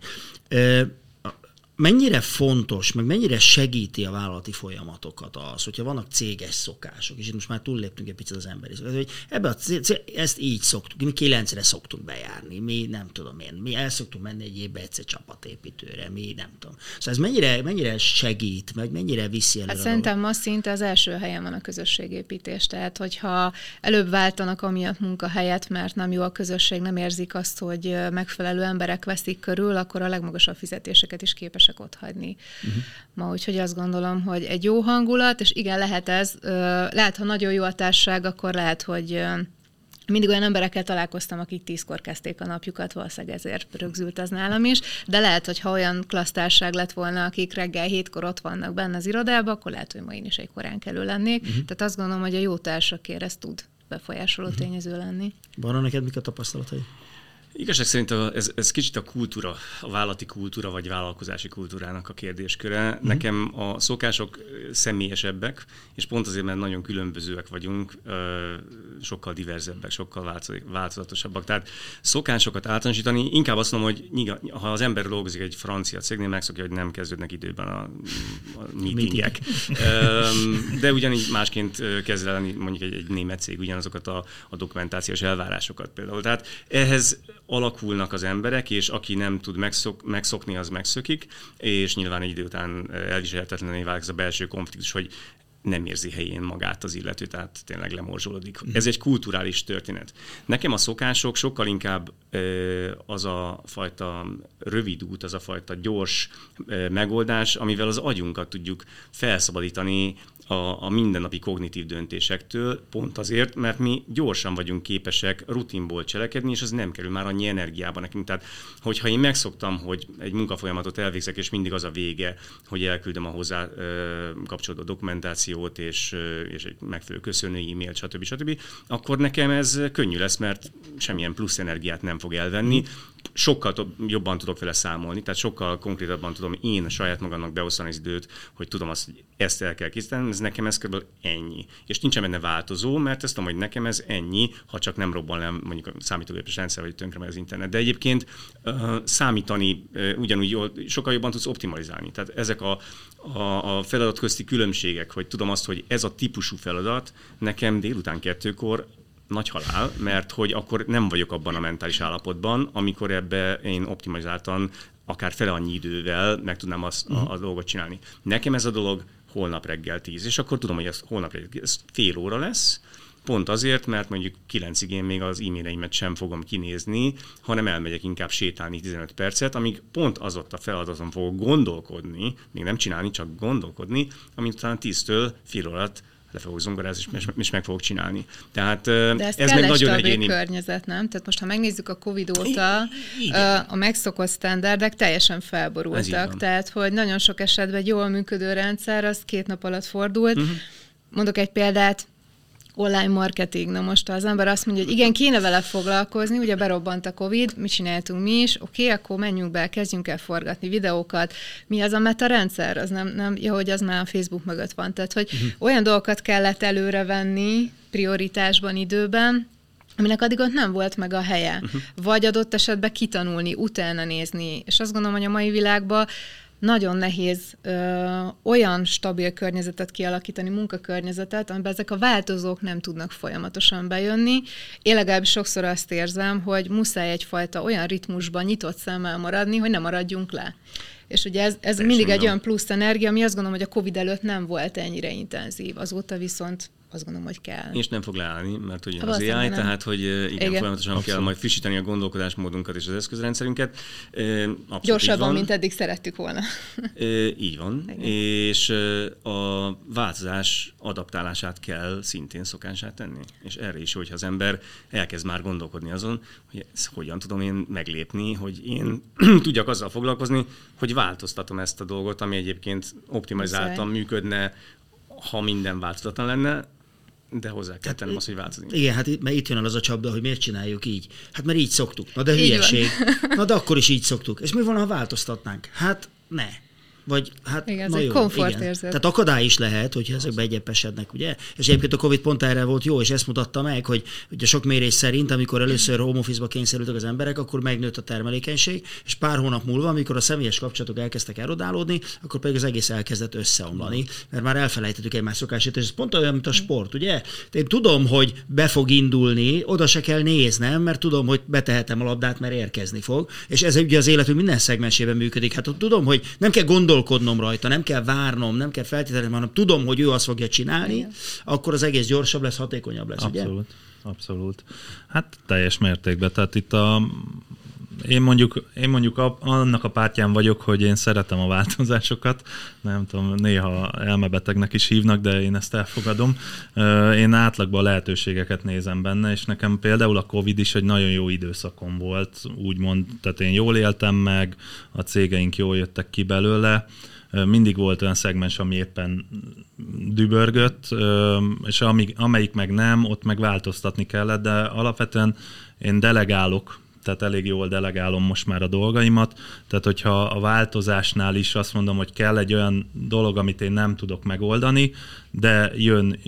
mennyire fontos, meg mennyire segíti a vállalati folyamatokat az, hogyha vannak céges szokások, és itt most már túlléptünk egy picit az emberi hogy ebbe a c- ezt így szoktuk, mi kilencre szoktunk bejárni, mi nem tudom én, mi el szoktunk menni egy évbe egyszer csapatépítőre, mi nem tudom. Szóval ez mennyire, mennyire segít, meg mennyire viszi előre? Hát szerintem ma szinte az első helyen van a közösségépítés, tehát hogyha előbb váltanak amiatt munkahelyet, mert nem jó a közösség, nem érzik azt, hogy megfelelő emberek veszik körül, akkor a legmagasabb fizetéseket is képes képesek ott hagyni uh-huh. ma. Úgyhogy azt gondolom, hogy egy jó hangulat, és igen, lehet ez, lehet, ha nagyon jó a társaság, akkor lehet, hogy mindig olyan emberekkel találkoztam, akik tízkor kezdték a napjukat, valószínűleg ezért rögzült az nálam is, de lehet, hogy ha olyan klasztárság lett volna, akik reggel hétkor ott vannak benne az irodában, akkor lehet, hogy ma én is egy korán kelő lennék. Uh-huh. Tehát azt gondolom, hogy a jó társakért ez tud befolyásoló uh-huh. tényező lenni. Van neked mik a tapasztalatai? Igazság szerint ez, ez kicsit a kultúra, a vállalati kultúra vagy vállalkozási kultúrának a kérdésköre. Mm. Nekem a szokások személyesebbek, és pont azért, mert nagyon különbözőek vagyunk, sokkal diverzebbek, sokkal változatosabbak. Tehát szokásokat általánosítani, inkább azt mondom, hogy ha az ember dolgozik egy francia cégnél, megszokja, hogy nem kezdődnek időben a, a meetingek. De ugyanígy másként kezelni mondjuk egy, egy német cég ugyanazokat a, a dokumentációs elvárásokat például. Tehát ehhez alakulnak az emberek, és aki nem tud megszok, megszokni, az megszökik, és nyilván egy idő után elviselhetetlenné válik ez a belső konfliktus, hogy nem érzi helyén magát az illető, tehát tényleg lemorzsolódik. Mm. Ez egy kulturális történet. Nekem a szokások sokkal inkább az a fajta rövid út, az a fajta gyors megoldás, amivel az agyunkat tudjuk felszabadítani a, a mindennapi kognitív döntésektől, pont azért, mert mi gyorsan vagyunk képesek rutinból cselekedni, és az nem kerül már annyi energiába nekünk. Tehát, hogyha én megszoktam, hogy egy munkafolyamatot elvégzek, és mindig az a vége, hogy elküldöm a hozzá kapcsolódó dokumentációt, és, és egy megfelelő köszönő e-mailt, stb. stb., akkor nekem ez könnyű lesz, mert semmilyen plusz energiát nem fog elvenni sokkal több, jobban tudok vele számolni, tehát sokkal konkrétabban tudom én saját magamnak beosztani az időt, hogy tudom azt, hogy ezt el kell készíteni, ez nekem ez kb. ennyi. És nincsen benne változó, mert ezt tudom, hogy nekem ez ennyi, ha csak nem robban le mondjuk a számítógépes rendszer, vagy tönkre az internet. De egyébként uh, számítani uh, ugyanúgy jól, sokkal jobban tudsz optimalizálni. Tehát ezek a, a, a feladat közti különbségek, hogy tudom azt, hogy ez a típusú feladat nekem délután kettőkor nagy halál, mert hogy akkor nem vagyok abban a mentális állapotban, amikor ebbe én optimalizáltan akár fele annyi idővel meg tudnám azt, a, mhm. a dolgot csinálni. Nekem ez a dolog holnap reggel 10, és akkor tudom, hogy ez holnap reggel ez fél óra lesz, Pont azért, mert mondjuk 9-ig én még az e-maileimet sem fogom kinézni, hanem elmegyek inkább sétálni 15 percet, amíg pont az ott a feladatom fogok gondolkodni, még nem csinálni, csak gondolkodni, amit utána 10-től fél órát le fogok zongorázni, és, és meg fogok csinálni. Tehát De ez, ez meg nagyon egyéni. környezet, nem? Tehát most, ha megnézzük a Covid óta, Igen. a megszokott standardek teljesen felborultak. Tehát, hogy nagyon sok esetben egy jól működő rendszer, az két nap alatt fordult. Uh-huh. Mondok egy példát, online marketing. Na most az ember azt mondja, hogy igen, kéne vele foglalkozni, ugye berobbant a Covid, mi csináltunk mi is, oké, okay, akkor menjünk be, kezdjünk el forgatni videókat. Mi az a meta rendszer? Az nem, nem, ja, hogy az már a Facebook mögött van. Tehát, hogy uh-huh. olyan dolgokat kellett előrevenni prioritásban, időben, aminek addig ott nem volt meg a helye. Uh-huh. Vagy adott esetben kitanulni, utána nézni. És azt gondolom, hogy a mai világban nagyon nehéz ö, olyan stabil környezetet kialakítani, munkakörnyezetet, amiben ezek a változók nem tudnak folyamatosan bejönni. Én legalábbis sokszor azt érzem, hogy muszáj egyfajta olyan ritmusban nyitott szemmel maradni, hogy ne maradjunk le. És ugye ez, ez mindig egy olyan plusz energia, ami azt gondolom, hogy a Covid előtt nem volt ennyire intenzív. Azóta viszont azt gondolom, hogy kell. És nem fog leállni, mert ugye az AI, nem. tehát hogy igen, igen. folyamatosan Abszolút. kell majd frissíteni a gondolkodásmódunkat és az eszközrendszerünket. Abszolút Gyorsabban, mint eddig szerettük volna. Így van, igen. és a változás adaptálását kell szintén szokását tenni. És erre is, hogyha az ember elkezd már gondolkodni azon, hogy ezt hogyan tudom én meglépni, hogy én [clears throat] tudjak azzal foglalkozni, hogy változtatom ezt a dolgot, ami egyébként optimalizáltan működne, ha minden változatlan lenne, de hozzá kell tennem azt, hogy változni. Igen, hát mert itt jön el az a csapda, hogy miért csináljuk így. Hát mert így szoktuk. Na de hülyeség. [laughs] Na de akkor is így szoktuk. És mi van, ha változtatnánk? Hát ne. Vagy hát igen, na ez jó, egy igen. Tehát akadály is lehet, hogyha ezek beegyepesednek, ugye? És egyébként a Covid pont erre volt jó, és ezt mutatta meg, hogy ugye sok mérés szerint, amikor először home office-ba kényszerültek az emberek, akkor megnőtt a termelékenység, és pár hónap múlva, amikor a személyes kapcsolatok elkezdtek erodálódni, akkor pedig az egész elkezdett összeomlani, mert már elfelejtettük egymás szokását, és ez pont olyan, mint a sport, ugye? Én tudom, hogy be fog indulni, oda se kell néznem, mert tudom, hogy betehetem a labdát, mert érkezni fog, és ez ugye az életünk minden szegmensében működik. Hát tudom, hogy nem kell gondolni gondolkodnom rajta, nem kell várnom, nem kell feltétlenül, hanem tudom, hogy ő azt fogja csinálni, Igen. akkor az egész gyorsabb lesz, hatékonyabb lesz, abszolút, ugye? Abszolút. Hát teljes mértékben. Tehát itt a én mondjuk, én mondjuk a, annak a pártján vagyok, hogy én szeretem a változásokat, nem tudom, néha elmebetegnek is hívnak, de én ezt elfogadom. Én átlagban a lehetőségeket nézem benne, és nekem például a Covid is egy nagyon jó időszakom volt, úgymond, tehát én jól éltem meg, a cégeink jól jöttek ki belőle, mindig volt olyan szegmens, ami éppen dübörgött, és amelyik meg nem, ott meg változtatni kellett, de alapvetően én delegálok tehát elég jól delegálom most már a dolgaimat, tehát hogyha a változásnál is azt mondom, hogy kell egy olyan dolog, amit én nem tudok megoldani, de jön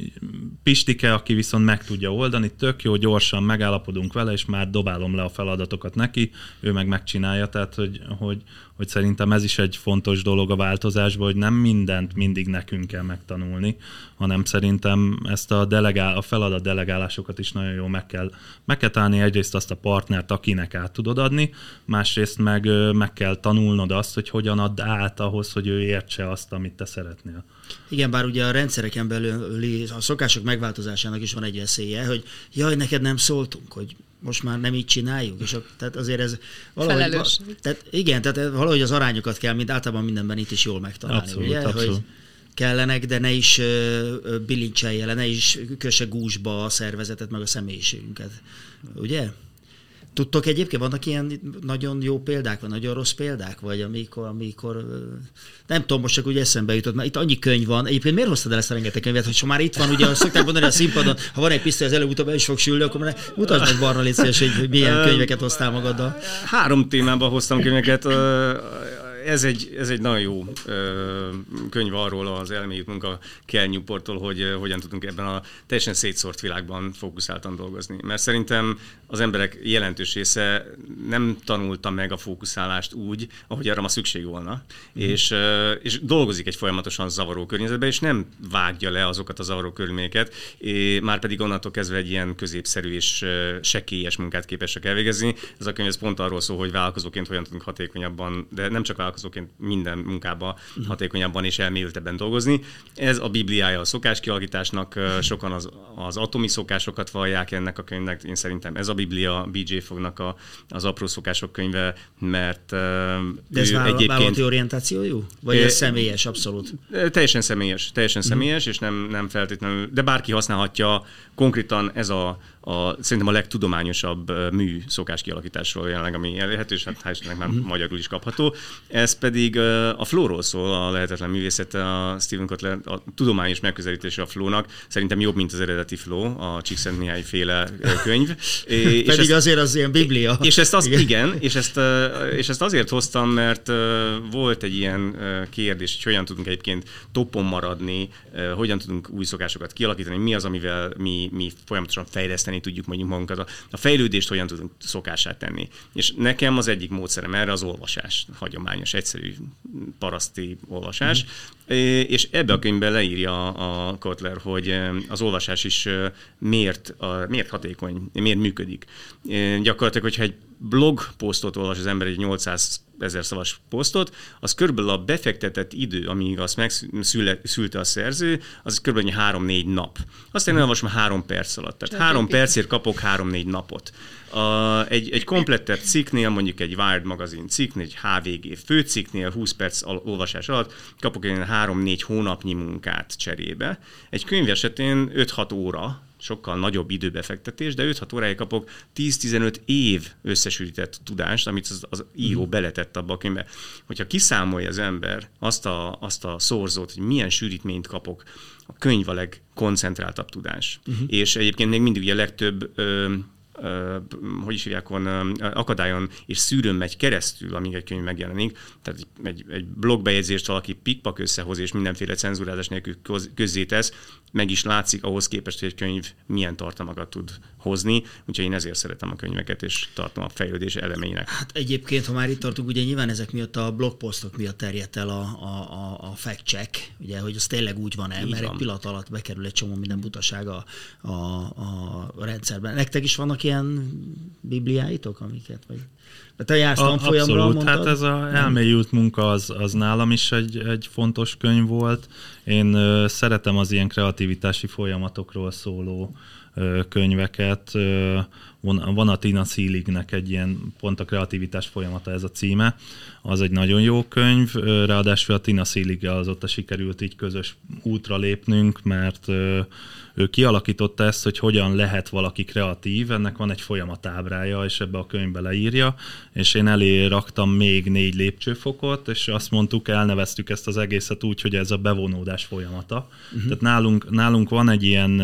Pistike, aki viszont meg tudja oldani, tök jó, gyorsan megállapodunk vele, és már dobálom le a feladatokat neki, ő meg megcsinálja, tehát hogy, hogy, hogy szerintem ez is egy fontos dolog a változásban, hogy nem mindent mindig nekünk kell megtanulni, hanem szerintem ezt a, delegál, a feladat delegálásokat is nagyon jól meg kell, meg kell találni egyrészt azt a partnert, akinek át tudod adni, másrészt meg, meg kell tanulnod azt, hogy hogyan add át ahhoz, hogy ő értse azt, amit te szeretnél. Igen, bár ugye a rendszereken belül a szokások megváltozásának is van egy veszélye, hogy jaj, neked nem szóltunk, hogy most már nem így csináljuk, és a, tehát azért ez valahogy... Felelős. Tehát igen, tehát valahogy az arányokat kell, mint általában mindenben itt is jól megtalálni, abszolút, ugye? Abszolút. Hogy kellenek, de ne is bilincselje le, ne is köse gúzsba a szervezetet, meg a személyiségünket, ugye? Tudtok egyébként, vannak ilyen nagyon jó példák, vagy nagyon rossz példák, vagy amikor, amikor nem tudom, most csak úgy eszembe jutott, mert itt annyi könyv van. Egyébként miért hoztad el ezt a rengeteg könyvet, hogy már itt van, ugye szokták mondani a színpadon, ha van egy pisztoly, az előbb-utóbb el is fog sülni, akkor már mutasd meg Barna légy hogy milyen könyveket hoztál magaddal. Három témában hoztam könyveket ez egy, ez egy nagyon jó ö, könyv arról az elmélyült munka Kell Newporttól, hogy ö, hogyan tudunk ebben a teljesen szétszórt világban fókuszáltan dolgozni. Mert szerintem az emberek jelentős része nem tanulta meg a fókuszálást úgy, ahogy arra ma szükség volna, mm. és, ö, és dolgozik egy folyamatosan zavaró környezetben, és nem vágja le azokat a zavaró körülményeket, már pedig onnantól kezdve egy ilyen középszerű és sekélyes munkát képesek elvégezni. Ez a könyv ez pont arról szól, hogy vállalkozóként hogyan tudunk hatékonyabban, de nem csak vállalkozóként minden munkába uh-huh. hatékonyabban és elmélyültebben dolgozni. Ez a bibliája a szokáskialakításnak, uh-huh. sokan az, az atomi szokásokat vallják ennek a könyvnek, én szerintem ez a biblia, BJ Fognak a, az apró szokások könyve, mert De ez vállal, egyébként... orientációjú? Vagy ez személyes, abszolút? Teljesen személyes, teljesen uh-huh. személyes, és nem, nem feltétlenül, de bárki használhatja, konkrétan ez a, a, szerintem a legtudományosabb mű szokás kialakításról jelenleg, ami elérhető, és hát hál' már magyarul is kapható. Ez pedig a flóról szól, a lehetetlen művészete a Stephen Kotler, a tudományos megközelítése a flónak. Szerintem jobb, mint az eredeti flow, a Csíkszent Mihály féle könyv. [laughs] és pedig ezt, azért az ilyen biblia. És ezt az, igen, igen és, ezt, és ezt azért hoztam, mert volt egy ilyen kérdés, hogy hogyan tudunk egyébként topon maradni, hogyan tudunk új szokásokat kialakítani, mi az, amivel mi, mi folyamatosan fejleszteni tudjuk mondjuk magunkat, a, a fejlődést hogyan tudunk szokását tenni. És nekem az egyik módszerem erre az olvasás, hagyományos, egyszerű paraszti olvasás, mm. és ebbe a könyvben leírja a Kotler, hogy az olvasás is miért, miért hatékony, miért működik. Gyakorlatilag, hogyha egy blog posztot olvas az ember, egy 800 ezer szavas posztot, az körülbelül a befektetett idő, amíg azt megszülte a szerző, az körülbelül 3-4 nap. Azt én olvasom 3 perc alatt. Tehát 3 percért kapok 3-4 napot. A, egy, egy komplettebb cikknél, mondjuk egy Wired magazin cikknél, egy HVG főcikknél 20 perc olvasás alatt kapok egy 3-4 hónapnyi munkát cserébe. Egy könyv esetén 5-6 óra sokkal nagyobb időbefektetés, de 5-6 óráig kapok 10-15 év összesűrített tudást, amit az, az író mhm. beletett abba a könyvbe. Hogyha kiszámolja az ember azt a, azt a szorzót, hogy milyen sűrítményt kapok, a könyv a legkoncentráltabb tudás. Uh-huh. És egyébként még mindig ugye a legtöbb ö, hogy is hívják, akadályon és szűrőn megy keresztül, amíg egy könyv megjelenik. Tehát egy, egy blogbejegyzést valaki pikpak összehoz, és mindenféle cenzúrázás nélkül közzétesz, meg is látszik ahhoz képest, hogy egy könyv milyen tartalmakat tud hozni, úgyhogy én ezért szeretem a könyveket, és tartom a fejlődés elemének. Hát egyébként, ha már itt tartunk, ugye nyilván ezek miatt a blogposztok miatt terjedt el a, a, a fact-check, ugye, hogy az tényleg úgy van-e, mert van. egy pillanat alatt bekerül egy csomó minden butaság a, a, a rendszerben. Nektek is vannak ilyen bibliáitok, amiket? Vagy? te jársz tanfolyamra, Abszolút, hát ez a elmélyült munka az, az nálam is egy, egy fontos könyv volt. Én ö, szeretem az ilyen kreativitási folyamatokról szóló ö, könyveket. Ö, van, a Tina Seelignek egy ilyen pont a kreativitás folyamata ez a címe. Az egy nagyon jó könyv, ráadásul a Tina Seelig azóta sikerült így közös útra lépnünk, mert ő kialakította ezt, hogy hogyan lehet valaki kreatív, ennek van egy folyamatábrája, és ebbe a könyvbe leírja, és én elé raktam még négy lépcsőfokot, és azt mondtuk, elneveztük ezt az egészet úgy, hogy ez a bevonódás folyamata. Uh-huh. Tehát nálunk, nálunk van egy ilyen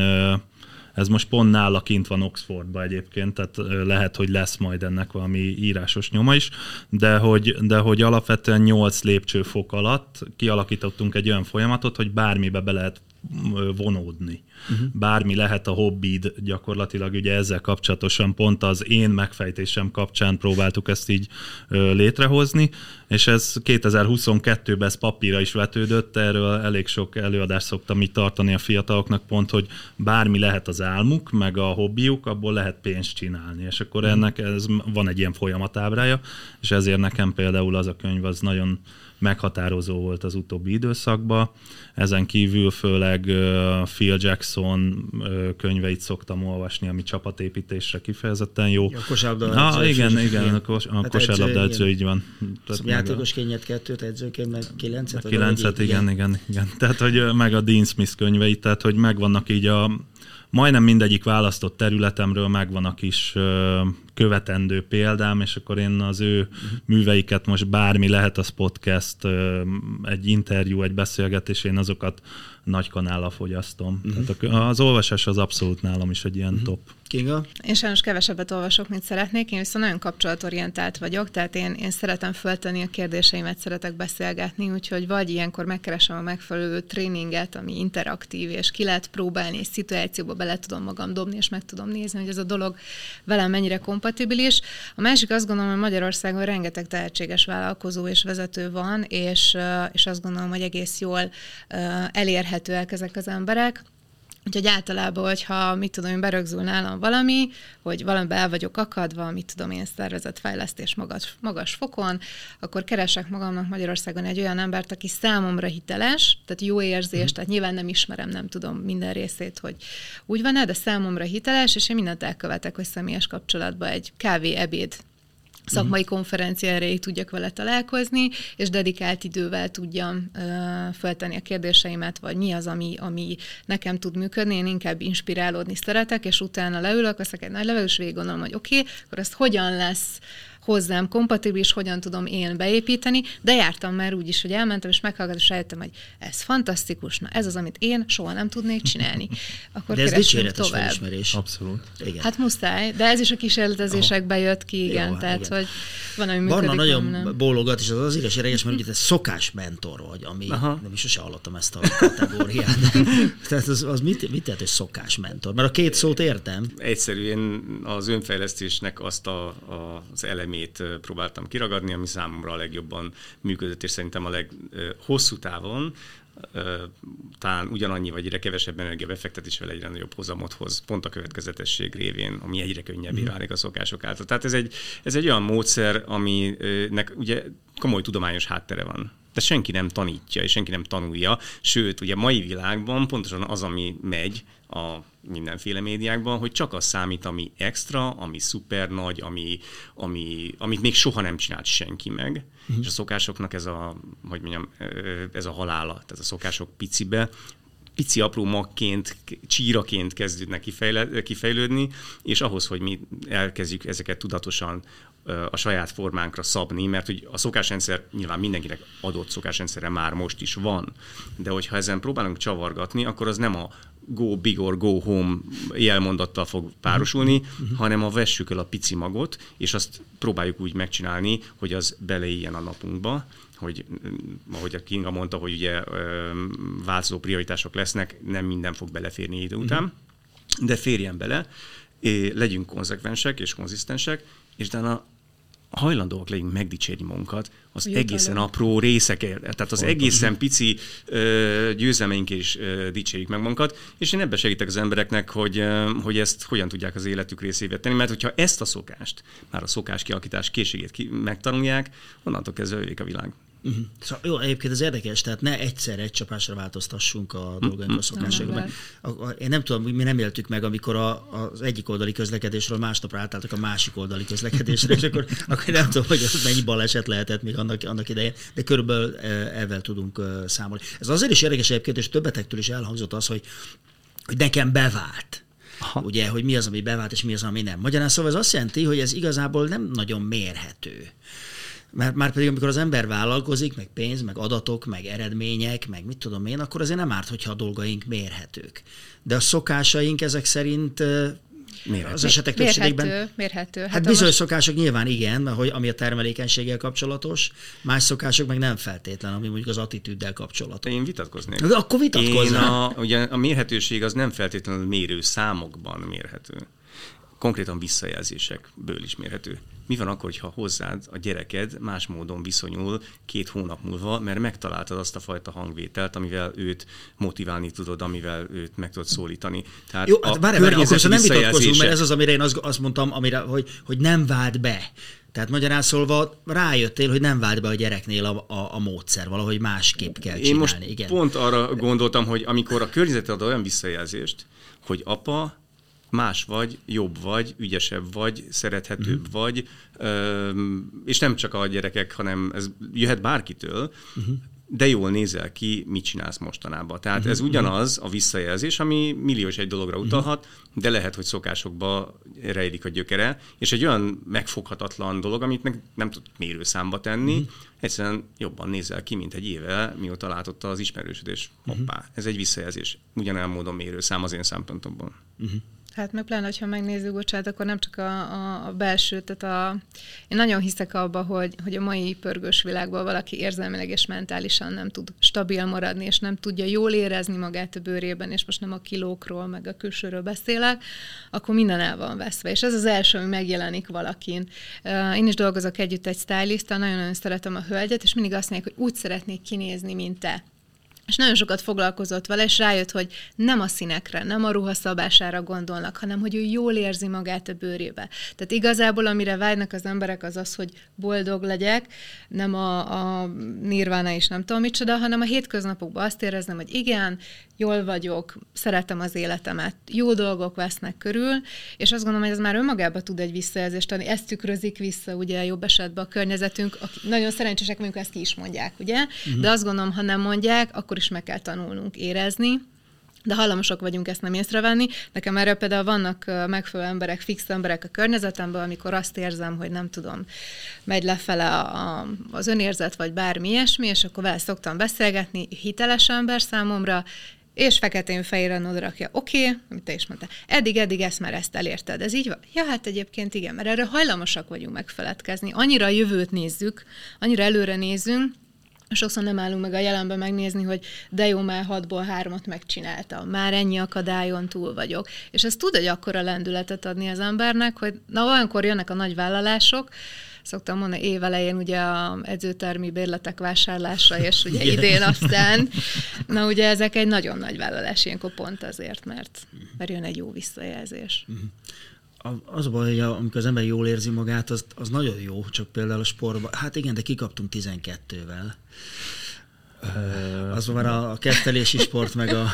ez most pont nála kint van Oxfordba egyébként, tehát lehet, hogy lesz majd ennek valami írásos nyoma is, de hogy, de hogy alapvetően 8 lépcsőfok alatt kialakítottunk egy olyan folyamatot, hogy bármibe be lehet vonódni. Uh-huh. Bármi lehet a hobbid, gyakorlatilag ugye ezzel kapcsolatosan pont az én megfejtésem kapcsán próbáltuk ezt így létrehozni, és ez 2022-ben ez papírra is vetődött, erről elég sok előadást szoktam így tartani a fiataloknak pont, hogy bármi lehet az álmuk, meg a hobbiuk, abból lehet pénzt csinálni, és akkor uh-huh. ennek ez van egy ilyen folyamatábrája, és ezért nekem például az a könyv az nagyon meghatározó volt az utóbbi időszakban. Ezen kívül főleg Phil Jackson könyveit szoktam olvasni, ami csapatépítésre kifejezetten jó. A kosárlabda ah, igen, igen, a, kos, a hát kosárlabda edző, így van. Tehát játékos kényet kettőt, edzőként meg kilencet? Kilencet, igen, igen, igen. Tehát, hogy meg a Dean Smith könyveit, tehát, hogy megvannak így a majdnem mindegyik választott területemről megvan a kis követendő példám, és akkor én az ő műveiket most bármi lehet, az podcast, egy interjú, egy beszélgetés, én azokat nagy kanállal fogyasztom. Uh-huh. Tehát az olvasás az abszolút nálam is egy ilyen uh-huh. top. Kinga? Én sajnos kevesebbet olvasok, mint szeretnék, én viszont nagyon kapcsolatorientált vagyok, tehát én, én szeretem föltenni a kérdéseimet, szeretek beszélgetni, úgyhogy vagy ilyenkor megkeresem a megfelelő tréninget, ami interaktív, és ki lehet próbálni, és szituációba bele tudom magam dobni, és meg tudom nézni, hogy ez a dolog velem mennyire kompatibilis. A másik azt gondolom, hogy Magyarországon rengeteg tehetséges vállalkozó és vezető van, és, és azt gondolom, hogy egész jól elérhetőek ezek az emberek. Úgyhogy általában, hogyha mit tudom én, berögzül nálam valami, hogy valamiben el vagyok akadva, mit tudom én, szervezetfejlesztés magas, magas fokon, akkor keresek magamnak Magyarországon egy olyan embert, aki számomra hiteles, tehát jó érzés, mm. tehát nyilván nem ismerem, nem tudom minden részét, hogy úgy van-e, de számomra hiteles, és én mindent elkövetek, hogy személyes kapcsolatban egy kávé, ebéd szakmai uh-huh. konferencia erejéig tudjak vele találkozni, és dedikált idővel tudjam uh, feltenni a kérdéseimet, vagy mi az, ami, ami nekem tud működni. Én inkább inspirálódni szeretek, és utána leülök, veszek egy nagy levelős végig gondolom, hogy oké, okay, akkor ezt hogyan lesz hozzám kompatibilis, hogyan tudom én beépíteni, de jártam már úgy is, hogy elmentem, és meghallgattam, és rájöttem, hogy ez fantasztikus, na ez az, amit én soha nem tudnék csinálni. [laughs] Akkor de ez dicséretes tovább. felismerés. Abszolút. Igen. Hát muszáj, de ez is a kísérletezésekbe jött ki, igen, Jó, tehát, igen. hogy van, ami működik, Barna nagyon nem. bólogat, és az az igaz érdekes, mert ugye te szokás mentor vagy, ami Aha. nem is sose hallottam ezt a kategóriát. [laughs] tehát az, az mit, mit tehet, hogy szokás mentor? Mert a két szót értem. Egyszerűen az önfejlesztésnek azt a, a, az elemét próbáltam kiragadni, ami számomra a legjobban működött, és szerintem a leghosszú távon talán ugyanannyi vagy egyre kevesebb energia befektetésével egyre nagyobb hozamot hoz, pont a következetesség révén, ami egyre könnyebbé mm. válik a szokások által. Tehát ez egy, ez egy olyan módszer, aminek ugye komoly tudományos háttere van de senki nem tanítja, és senki nem tanulja, sőt, ugye mai világban pontosan az, ami megy a mindenféle médiákban, hogy csak az számít, ami extra, ami szuper nagy, ami, ami, amit még soha nem csinált senki meg, uh-huh. és a szokásoknak ez a, hogy mondjam, ez a halála, tehát a szokások picibe, pici apró magként, csíraként kezdődnek kifejlődni, és ahhoz, hogy mi elkezdjük ezeket tudatosan a saját formánkra szabni, mert hogy a szokásrendszer nyilván mindenkinek adott szokásrendszerre már most is van, de hogyha ezen próbálunk csavargatni, akkor az nem a go big or go home jelmondattal fog párosulni, uh-huh. hanem a vessük el a pici magot, és azt próbáljuk úgy megcsinálni, hogy az beleéljen a napunkba, hogy ahogy a Kinga mondta, hogy ugye változó prioritások lesznek, nem minden fog beleférni idő után, uh-huh. de férjen bele, legyünk konzekvensek és konzisztensek, és utána hajlandóak legyünk megdicsérni magunkat az Jutalom. egészen apró részekért. Tehát az egészen pici ö, győzelmeink is ö, dicsérjük meg magunkat, és én ebbe segítek az embereknek, hogy, ö, hogy ezt hogyan tudják az életük részévé tenni, mert hogyha ezt a szokást, már a szokás kialakítás készségét ki, megtanulják, onnantól kezdve a világ. Uh-huh. Szóval, jó, egyébként ez érdekes, tehát ne egyszer egy csapásra változtassunk a mhm. dolgainkra, a szokásokban. Én nem tudom, mi nem éltük meg, amikor a, az egyik oldali közlekedésről másnapra átálltak a másik oldali közlekedésre, és akkor, akkor nem tudom, hogy az mennyi baleset lehetett még annak, annak idején, de körülbelül ezzel tudunk számolni. Ez azért is érdekes egyébként, és többetektől is elhangzott az, hogy, hogy nekem bevált. Aha. Ugye, hogy mi az, ami bevált, és mi az, ami nem. Magyarán szóval ez azt jelenti, hogy ez igazából nem nagyon mérhető. Mert már pedig, amikor az ember vállalkozik, meg pénz, meg adatok, meg eredmények, meg mit tudom én, akkor azért nem árt, hogyha a dolgaink mérhetők. De a szokásaink ezek szerint Mérhető. Az esetek mérhető, többségében. Mérhető. Hát, hát bizonyos most... szokások nyilván igen, hogy, ami a termelékenységgel kapcsolatos, más szokások meg nem feltétlen, ami mondjuk az attitűddel kapcsolatos. Én vitatkoznék. De akkor vitatkoznám. a, ugye a mérhetőség az nem feltétlenül mérő számokban mérhető. Konkrétan visszajelzésekből is mérhető mi van akkor, ha hozzád a gyereked más módon viszonyul két hónap múlva, mert megtaláltad azt a fajta hangvételt, amivel őt motiválni tudod, amivel őt meg tudod szólítani. Tehát Jó, hát várj, várj, akkor nem vitatkozunk, mert ez az, amire én azt, azt mondtam, amire, hogy, hogy nem vált be. Tehát magyarán szólva rájöttél, hogy nem vált be a gyereknél a, a, a módszer, valahogy másképp kell csinálni. Én most Igen. pont arra gondoltam, hogy amikor a környezeted ad olyan visszajelzést, hogy apa, más vagy, jobb vagy, ügyesebb vagy, szerethetőbb uh-huh. vagy, és nem csak a gyerekek, hanem ez jöhet bárkitől, uh-huh. de jól nézel ki, mit csinálsz mostanában. Tehát uh-huh. ez ugyanaz a visszajelzés, ami milliós egy dologra utalhat, uh-huh. de lehet, hogy szokásokba rejlik a gyökere, és egy olyan megfoghatatlan dolog, amit meg nem tud mérőszámba tenni, uh-huh. egyszerűen jobban nézel ki, mint egy éve, mióta látotta az ismerősödés. Hoppá, uh-huh. ez egy visszajelzés. Ugyanolyan módon mérőszám az én szempontomból. Uh-huh. Hát meg pláne, ha megnézzük, bocsánat, akkor nem csak a, a, a belső, tehát a, én nagyon hiszek abba, hogy, hogy a mai pörgős világban valaki érzelmileg és mentálisan nem tud stabil maradni, és nem tudja jól érezni magát a bőrében, és most nem a kilókról, meg a külsőről beszélek, akkor minden el van veszve. És ez az első, ami megjelenik valakin. Én is dolgozok együtt egy stylist nagyon-nagyon szeretem a hölgyet, és mindig azt mondják, hogy úgy szeretnék kinézni, mint te és nagyon sokat foglalkozott vele, és rájött, hogy nem a színekre, nem a ruha szabására gondolnak, hanem hogy ő jól érzi magát a bőrébe. Tehát igazából, amire vágynak az emberek, az az, hogy boldog legyek, nem a, a nirvána is nem tudom micsoda, hanem a hétköznapokban azt éreznem, hogy igen, jól vagyok, szeretem az életemet, jó dolgok vesznek körül, és azt gondolom, hogy ez már önmagában tud egy visszajelzést adni. Ezt tükrözik vissza, ugye jobb esetben a környezetünk, akik nagyon szerencsések mondjuk ezt ki is mondják, ugye? Uh-huh. De azt gondolom, ha nem mondják, akkor is meg kell tanulnunk érezni, de hajlamosak vagyunk ezt nem észrevenni. Nekem erre például vannak megfelelő emberek, fix emberek a környezetemben, amikor azt érzem, hogy nem tudom, megy lefele a, a, az önérzet, vagy bármi ilyesmi, és akkor vele szoktam beszélgetni, hiteles ember számomra, és feketén fejére oda rakja, oké, okay, amit te is mondtál, eddig, eddig ezt már ezt elérted, ez így van? Ja, hát egyébként igen, mert erre hajlamosak vagyunk megfeledkezni. Annyira a jövőt nézzük, annyira előre nézünk, sokszor nem állunk meg a jelenben megnézni, hogy de jó, már hatból hármat megcsináltam, már ennyi akadályon túl vagyok. És ez tud egy akkora lendületet adni az embernek, hogy na olyankor jönnek a nagy vállalások, szoktam mondani, évelején ugye a edzőtermi bérletek vásárlása, és ugye Igen. idén aztán, na ugye ezek egy nagyon nagy vállalás ilyenkor pont azért, mert, mert jön egy jó visszajelzés. Az a baj, hogy amikor az ember jól érzi magát, az, az nagyon jó, csak például a sportban, hát igen, de kikaptunk 12-vel. Az már a kettelési sport, meg a...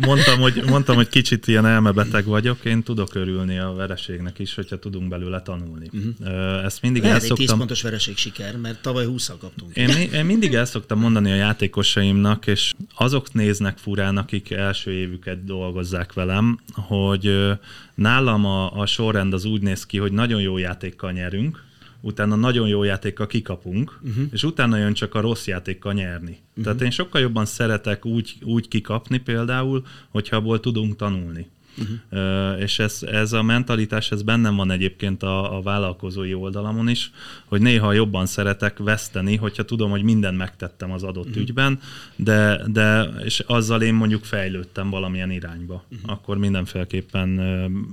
Mondtam hogy, mondtam, hogy kicsit ilyen elmebeteg vagyok, én tudok örülni a vereségnek is, hogyha tudunk belőle tanulni. Uh-huh. Ezt mindig Lehet el szoktam... 10 pontos vereség siker, mert tavaly 20 kaptunk. Én, én mindig el szoktam mondani a játékosaimnak, és azok néznek furán, akik első évüket dolgozzák velem, hogy nálam a, a sorrend az úgy néz ki, hogy nagyon jó játékkal nyerünk, utána nagyon jó játékkal kikapunk, uh-huh. és utána jön csak a rossz játékkal nyerni. Uh-huh. Tehát én sokkal jobban szeretek úgy, úgy kikapni például, hogyha abból tudunk tanulni. Uh-huh. Uh, és ez, ez a mentalitás, ez bennem van egyébként a, a vállalkozói oldalamon is, hogy néha jobban szeretek veszteni, hogyha tudom, hogy mindent megtettem az adott uh-huh. ügyben, de, de és azzal én mondjuk fejlődtem valamilyen irányba. Uh-huh. Akkor mindenféleképpen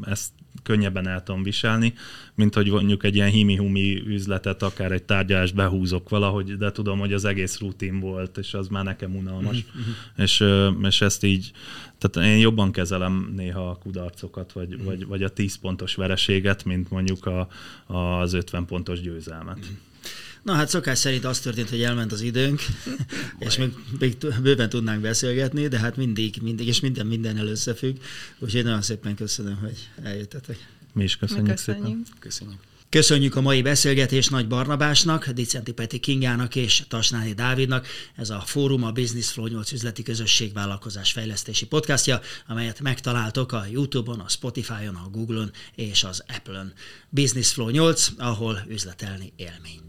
ezt könnyebben el tudom viselni, mint hogy mondjuk egy ilyen himi-humi üzletet, akár egy tárgyalást behúzok valahogy, de tudom, hogy az egész rutin volt, és az már nekem unalmas. Uh-huh. És, és ezt így, tehát én jobban kezelem néha a kudarcokat, vagy, uh-huh. vagy, vagy a 10 pontos vereséget, mint mondjuk a, az 50 pontos győzelmet. Uh-huh. Na hát szokás szerint az történt, hogy elment az időnk, [laughs] és még, még bőven tudnánk beszélgetni, de hát mindig, mindig, és minden minden összefügg. Úgyhogy nagyon szépen köszönöm, hogy eljöttetek. Mi is köszönjük, Mi köszönjük. szépen. Köszönjük. Köszönjük a mai beszélgetést Nagy Barnabásnak, Dicenti Peti Kingának és Tasnáni Dávidnak. Ez a Fórum a Business Flow 8 üzleti közösség vállalkozás fejlesztési podcastja, amelyet megtaláltok a YouTube-on, a Spotify-on, a Google-on és az Apple-on. Business Flow 8, ahol üzletelni élmény.